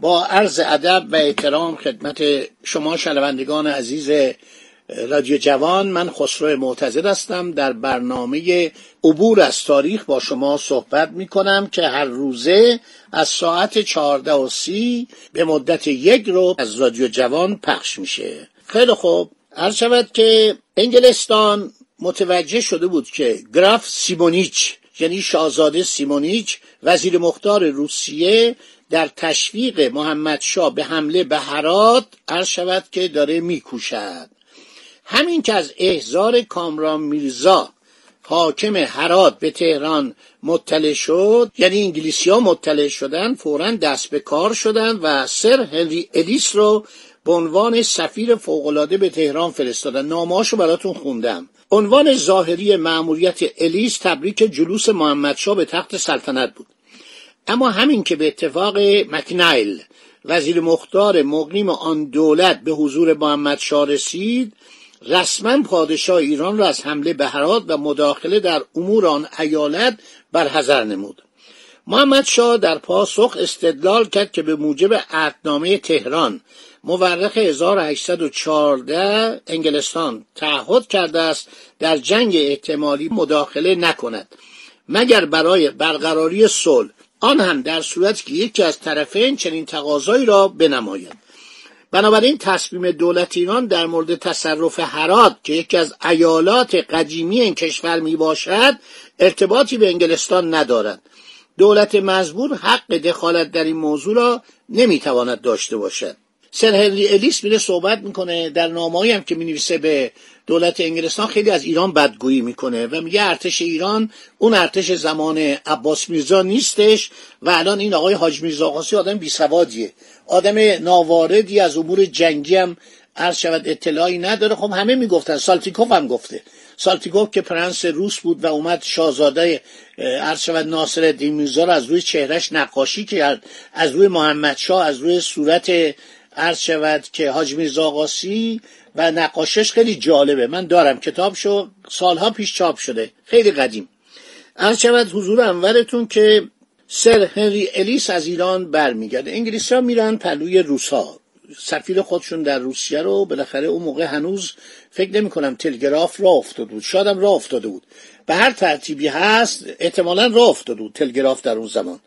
با عرض ادب و احترام خدمت شما شنوندگان عزیز رادیو جوان من خسرو معتزد هستم. در برنامه عبور از تاریخ با شما صحبت می کنم که هر روزه از ساعت چهارده و سی به مدت یک رو از رادیو جوان پخش میشه. خیلی خوب. عرض شود که انگلستان متوجه شده بود که گراف سیمونیچ یعنی شاهزاده سیمونیچ وزیر مختار روسیه در تشویق محمد شاه به حمله به هرات عرض شود که داره میکوشد. همین که از احضار کامران میرزا حاکم هرات به تهران مطلع شد یعنی انگلیسی ها مطلع شدن فورا دست به کار شدن و سر هنری الیس رو به عنوان سفیر فوقالعاده به تهران فرستادن. نامهاشو براتون خوندم. عنوان ظاهری مأموریت الیس تبریک جلوس محمدشاه به تخت سلطنت بود. اما همین که به اتفاق مکنایل وزیر مختار مقیم آن دولت به حضور محمدشاه رسید رسما پادشاه ایران را از حمله به هرات و مداخله در امور آن ایالت برحضر نمود. محمد شاه در پاسخ استدلال کرد که به موجب عهدنامه تهران مورخ 1814 انگلستان تعهد کرده است در جنگ احتمالی مداخله نکند. مگر برای برقراری صلح آن هم در صورتی که یکی از طرفین چنین تقاضایی را بنماید. بنابراین تصمیم دولت ایران در مورد تصرف هرات که یکی از ایالات قدیمی این کشور می باشد ارتباطی به انگلستان ندارد. دولت مزبور حق دخالت در این موضوع را نمی‌تواند داشته باشد. سر هنری الیس میره صحبت می‌کنه در نامه‌ای هم که می‌نویسه به دولت انگلستان خیلی از ایران بدگویی می‌کنه و میگه ارتش ایران اون ارتش زمان عباس میرزا نیستش و الان این آقای حاج میرزا آقاسی آدم بیسوادیه. آدم ناواردی از امور جنگی هم عرض شود اطلاعی نداره. خب همه می‌گفتن سالتیکوف هم گفته. سالتیکوف که پرنس روس بود و اومد شاهزاده عرض شود ناصر میرزا رو از روی چهرش نقاشی کرد. از روی محمد شاه از روی صورت عرض شود که حاج میرزا آقاسی و نقاشش خیلی جالبه. من دارم کتابشو سالها پیش چاپ شده. خیلی قدیم. عرض شود حضور انورتون که سر هنری الیس از ایران برمیگرده. انگلیسی ها میرن پلوی روسا سفیر خودشون در روسیه رو بالاخره اون موقع هنوز فکر نمی کنم تلگراف را افتاده بود. شادم را افتاده بود. به هر ترتیبی هست احتمالا را افتاده بود تلگراف در اون زمان.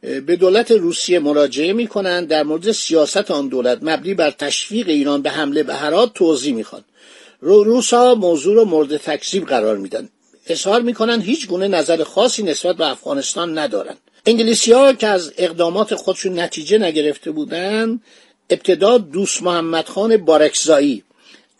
به دولت روسیه مراجعه می‌کنند. در مورد سیاست آن دولت مبنی بر تشویق ایران به حمله به هرات توضیح می‌خوان روسا موضوع رو مورد تکذیب قرار میدن. اظهار می‌کنن هیچ گونه نظر خاصی نسبت به افغانستان ندارن. انگلیسی ها که از اقدامات خودشون نتیجه نگرفته بودن ابتدا دوست محمد خان بارکزایی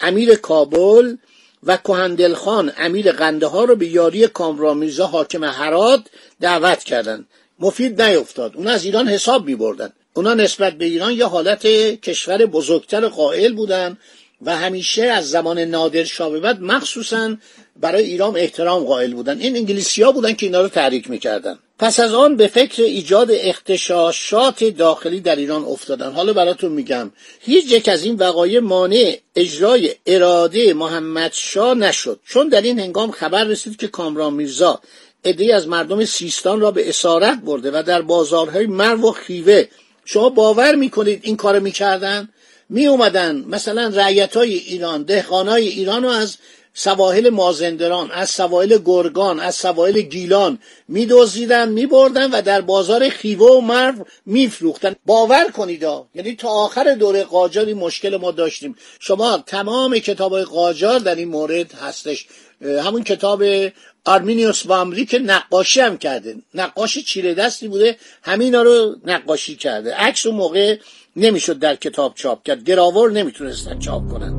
امیر کابل و کهندل خان امیر قنده ها رو به یاری کامرامیزا حاکم هرات دعوت کردند مفید نیفتاد. اونا از ایران حساب می بردن اونا نسبت به ایران یه حالت کشور بزرگتر قائل بودن و همیشه از زمان نادر بعد مخصوصا برای ایران احترام قائل بودن. این انگلیسی ها بودن که اینا رو تحریک می‌کردن. پس از آن به فکر ایجاد اختشاشات داخلی در ایران افتادن. حالا براتون میگم. هیچ یک از این وقایع مانع اجرای اراده محمد شاه نشد. چون در این هنگام خبر رسید که کامران میرزا عدهای از مردم سیستان را به اسارت برده و در بازارهای مرو و خیوه. شما باور می‌کنید این کار می‌کردن؟ می اومدن مثلا رعیت های ایران دهقان های ایران رو از سواحل مازندران از سواحل گرگان از سواحل گیلان میدزدیدن میبردن و در بازار خیوه و مرو میفروختن. باور کنید یعنی تا آخر دوره قاجار این مشکل ما داشتیم. شما تمام کتاب قاجار در این مورد هستش. همون کتاب آرمینیوس بامری که نقاشی هم کرده. نقاشی چیره دستی بوده همینا رو نقاشی کرده. عکس اون موقع نمی‌شد در کتاب چاپ کرد. گراور نمی‌تونستن چاپ کنن.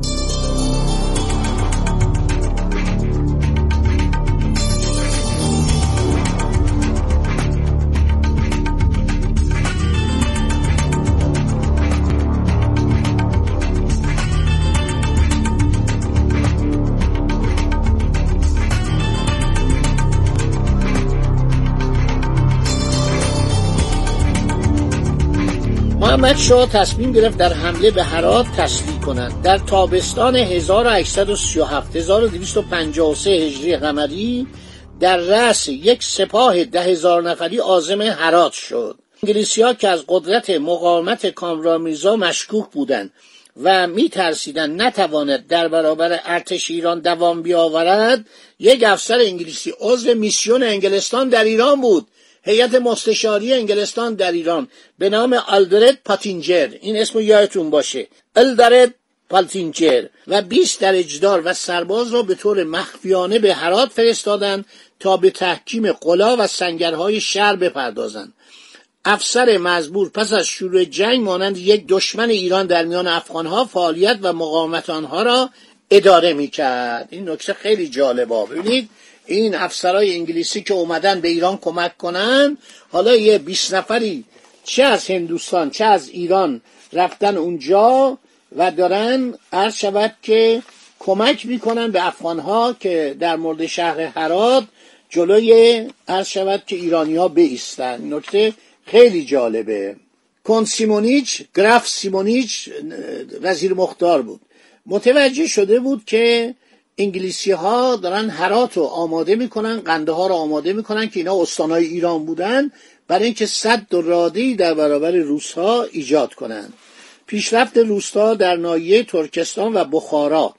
محمد شاه تصمیم گرفت در حمله به هرات تسلیح کنند در تابستان 1837 1253 هجری قمری در رأس یک سپاه ده هزار نفری آزم هرات شد. انگلیسی ها که از قدرت مقاومت کامرامیزا مشکوک بودند و می ترسیدن نتواند در برابر ارتش ایران دوام بیاورد یک افسر انگلیسی عضو میسیون انگلستان در ایران بود. هیئت مستشاری انگلستان در ایران به نام آلدرد پاتینجر این اسم یادتون باشه. الدرد پاتینجر و 20 درجدار و سرباز را به طور مخفیانه به هرات فرستادند تا به تحکیم قلا و سنگرهای شهر بپردازند. افسر مزبور پس از شروع جنگ مانند یک دشمن ایران در میان افغانها فعالیت و مقاومت آنها را اداره می‌کرد. این نکته خیلی جالبه. ببینید این افسرهای انگلیسی که اومدن به ایران کمک کنن حالا یه 20 نفری چه از هندوستان چه از ایران رفتن اونجا و دارن عرض شود که کمک می‌کنن به افغانها که در مورد شهر هرات جلوی عرض شود که ایرانی ها بیستن. نکته خیلی جالبه. کن سیمونیچ گراف سیمونیچ وزیر مختار بود. متوجه شده بود که انگلیسی ها دارن هرات رو آماده می‌کنن قنده ها رو آماده می‌کنن که اینا استانهای ایران بودن برای اینکه صد رادی در برابر روس ها ایجاد کنند پیشرفت روستا در ناحیه ترکستان و بخارا.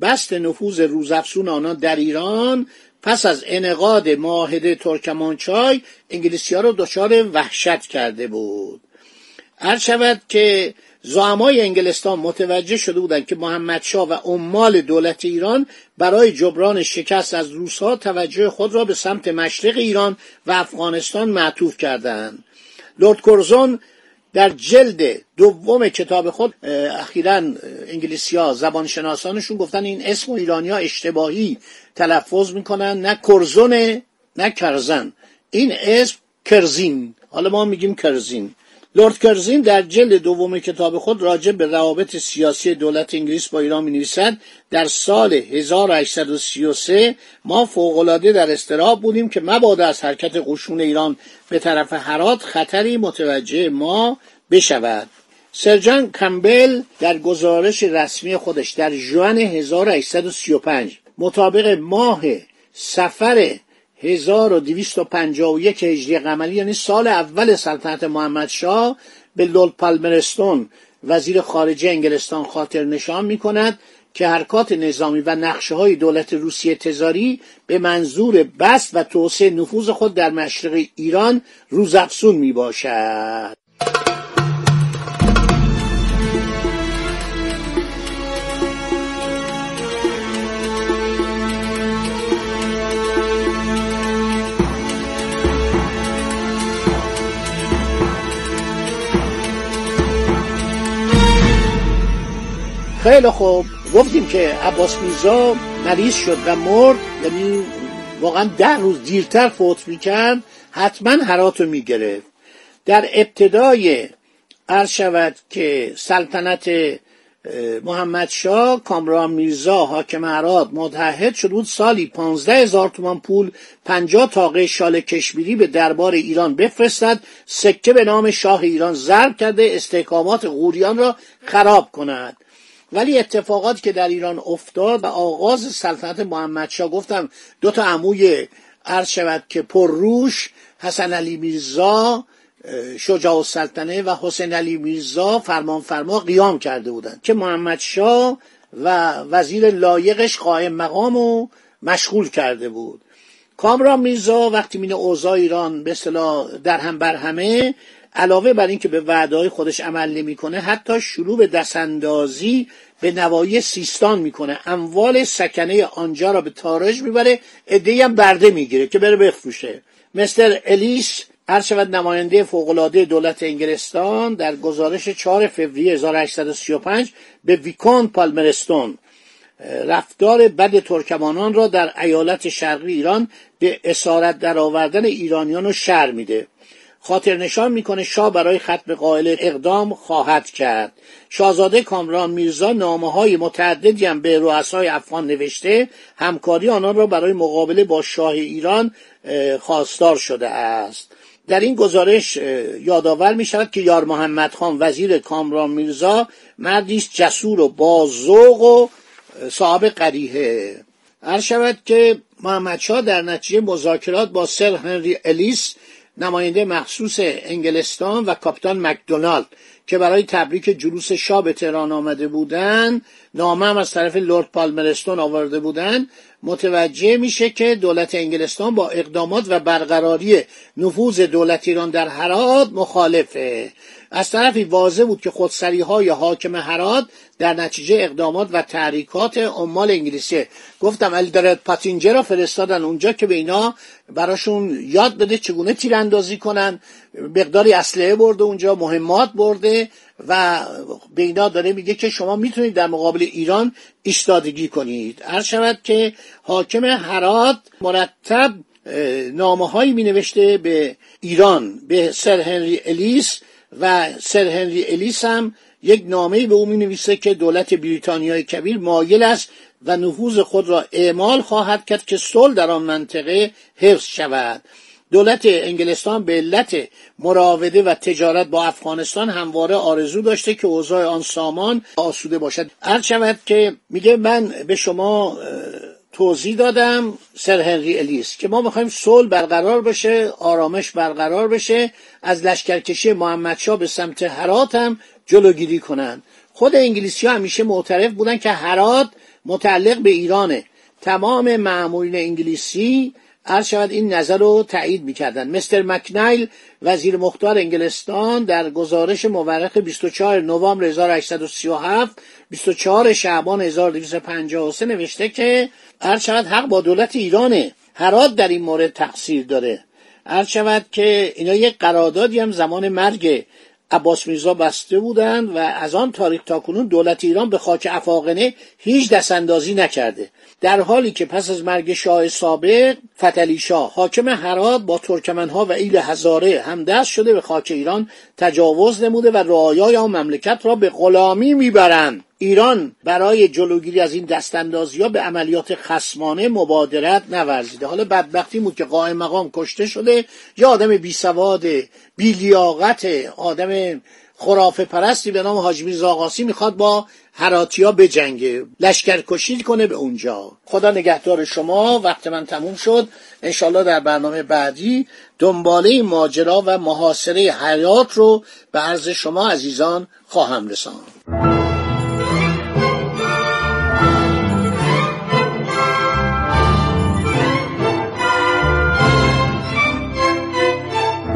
بست نفوذ روزافزون آنان در ایران پس از انقاد معاهده ترکمانچای انگلیسی ها رو دچار وحشت کرده بود. هر شود که زعمای انگلستان متوجه شده بودند که محمد شاه و عمال دولت ایران برای جبران شکست از روسها توجه خود را به سمت مشرق ایران و افغانستان معطوف کردند. لورد کورزون در جلد دوم کتاب خود اخیرا انگلیسی ها زبان شناسانشون گفتن این اسم ایرانی ها اشتباهی تلفظ می‌کنن نه کرزونه نه کرزن. این اسم کرزین. حالا ما میگیم کرزین. لورد کرزین در جلد دوم کتاب خود راجع به روابط سیاسی دولت انگلیس با ایران می نویسد در سال 1833 ما فوقالعاده در استراب بودیم که مبادا از حرکت قشون ایران به طرف هرات خطری متوجه ما بشود. سرجان کمبل در گزارش رسمی خودش در جوان 1835 مطابق ماه سفر 1251 هجری قمری یعنی سال اول سلطنت محمد شاه به لول پالمرستون وزیر خارجه انگلستان خاطر نشان می کند که حرکات نظامی و نقشه های دولت روسیه تزاری به منظور بست و توسعه نفوذ خود در مشرق ایران روزافزون می باشد. خیلی خوب. گفتیم که عباس میرزا مریض شد و مرد یعنی واقعا ده روز دیرتر فوت می‌کرد حتما هرات رو می‌گرفت. در ابتدای عرض شود که سلطنت محمد شاه کامران میرزا حاکم هرات متحد شد. بود سالی پانزده هزار تومان پول پنجاه تاقه شال کشمیری به دربار ایران بفرستد سکه به نام شاه ایران ضرب کرده استحکامات غوریان را خراب کند. ولی اتفاقاتی که در ایران افتاد و آغاز سلطنت محمدشاه گفتم دو تا عموی عرض شود که پرروش حسن علی میرزا شجاع السلطنه و حسین علی میرزا فرمان فرما قیام کرده بودند که محمد شاه و وزیر لایقش قائم مقام و مشغول کرده بود. کامران میرزا وقتی مین اوضاع ایران به اصطلاح در هم بر همه علاوه بر اینکه به وعدههای خودش عمل نمی‌کنه حتی شروع به دستاندازی به نوایی سیستان می‌کنه. اموال سکنه آنجا را به تارج می‌بره ادهی هم برده می‌گیره که بره بفروشه. مستر الیس هر شود نماینده فوقالعاده دولت انگلستان در گزارش 4 فوریه 1835 به ویکون پالمرستون رفتار بد ترکمانان را در ایالت شرقی ایران به اسارت درآوردن ایرانیان رو شر میده. خاطر نشان می‌کنه شاه برای ختم قائل اقدام خواهد کرد. شاهزاده کامران میرزا نامه های متعددی هم به رؤسای افغان نوشته. همکاری آنان را برای مقابله با شاه ایران خواستار شده است. در این گزارش یادآور می شود که یار محمد خان وزیر کامران میرزا مردی است جسور و باذوق و صاحب قریحه. هر شود که محمد شاه در نتیجه مذاکرات با سر هنری الیس نماینده مخصوص انگلستان و کاپیتان مکدونالد که برای تبریک جلوس شاه به تهران آمده بودند نامه هم از طرف لورد پالمرستون آورده بودند متوجه میشه که دولت انگلستان با اقدامات و برقراری نفوذ دولت ایران در هرات مخالفه. از طرفی واضح بود که خودسری های حاکم هرات در نتیجه اقدامات و تحریکات عمال انگلیسی. گفتم الدرد پاتینجر را فرستادن اونجا که به اینا براشون یاد بده چگونه تیراندازی کنن. مقداری اسلحه برده اونجا مهمات برده و به اینا داره میگه که شما می‌تونید در مقابل ایران ایستادگی کنید. هر شود که حاکم هرات مرتب نامه هایی می نوشته به ایران به سر هنری الیس و سر هنری الیس هم یک نامه به او می نویسه که دولت بریتانیای کبیر مایل است و نفوذ خود را اعمال خواهد کرد که صلح در آن منطقه حفظ شود. دولت انگلستان به علت مراوده و تجارت با افغانستان همواره آرزو داشته که اوضاع آن سامان آسوده باشد. هر شود که میگه من به شما توضیح دادم سر هنری الیس که ما می‌خوایم صلح برقرار بشه آرامش برقرار بشه از لشکرکشی محمدشاه به سمت هرات هم جلوگیری کنند. خود انگلیسی ها همیشه معترف بودن که هرات متعلق به ایرانه. تمام معمولین انگلیسی عرض شود این نظر رو تایید می‌کردن مستر مکنایل وزیر مختار انگلستان در گزارش مورخ 24 نوامبر 1837 24 شعبان 1253 نوشته که عرض شود حق با دولت ایرانه هرات در این مورد تقصیر داره. عرض شود که اینا یک قراردادی هم زمان مرگ عباس میرزا بسته بودند و از آن تاریخ تا کنون دولت ایران به خاک افاقنه هیچ دستاندازی نکرده. در حالی که پس از مرگ شاه سابق فتلی شاه حاکم هرات با ترکمنها و ایل هزاره همدست شده به خاک ایران تجاوز نموده و رعایای آن مملکت را به غلامی می‌برند. ایران برای جلوگیری از این دستاندازی ها به عملیات خسمانه مبادرت نورزیده. حالا بدبختی بود که قائم مقام کشته شده. یا آدم بی سواد بی لیاقت آدم خرافه پرستی به نام حاج میرزا آقاسی می‌خواد با هراتیا بجنگه. لشکر کشید کنه به اونجا. خدا نگهدار شما. وقت من تموم شد. انشالله در برنامه بعدی دنباله ماجرا و محاصره حیات رو به عرض شما عزیزان خواهم رساند.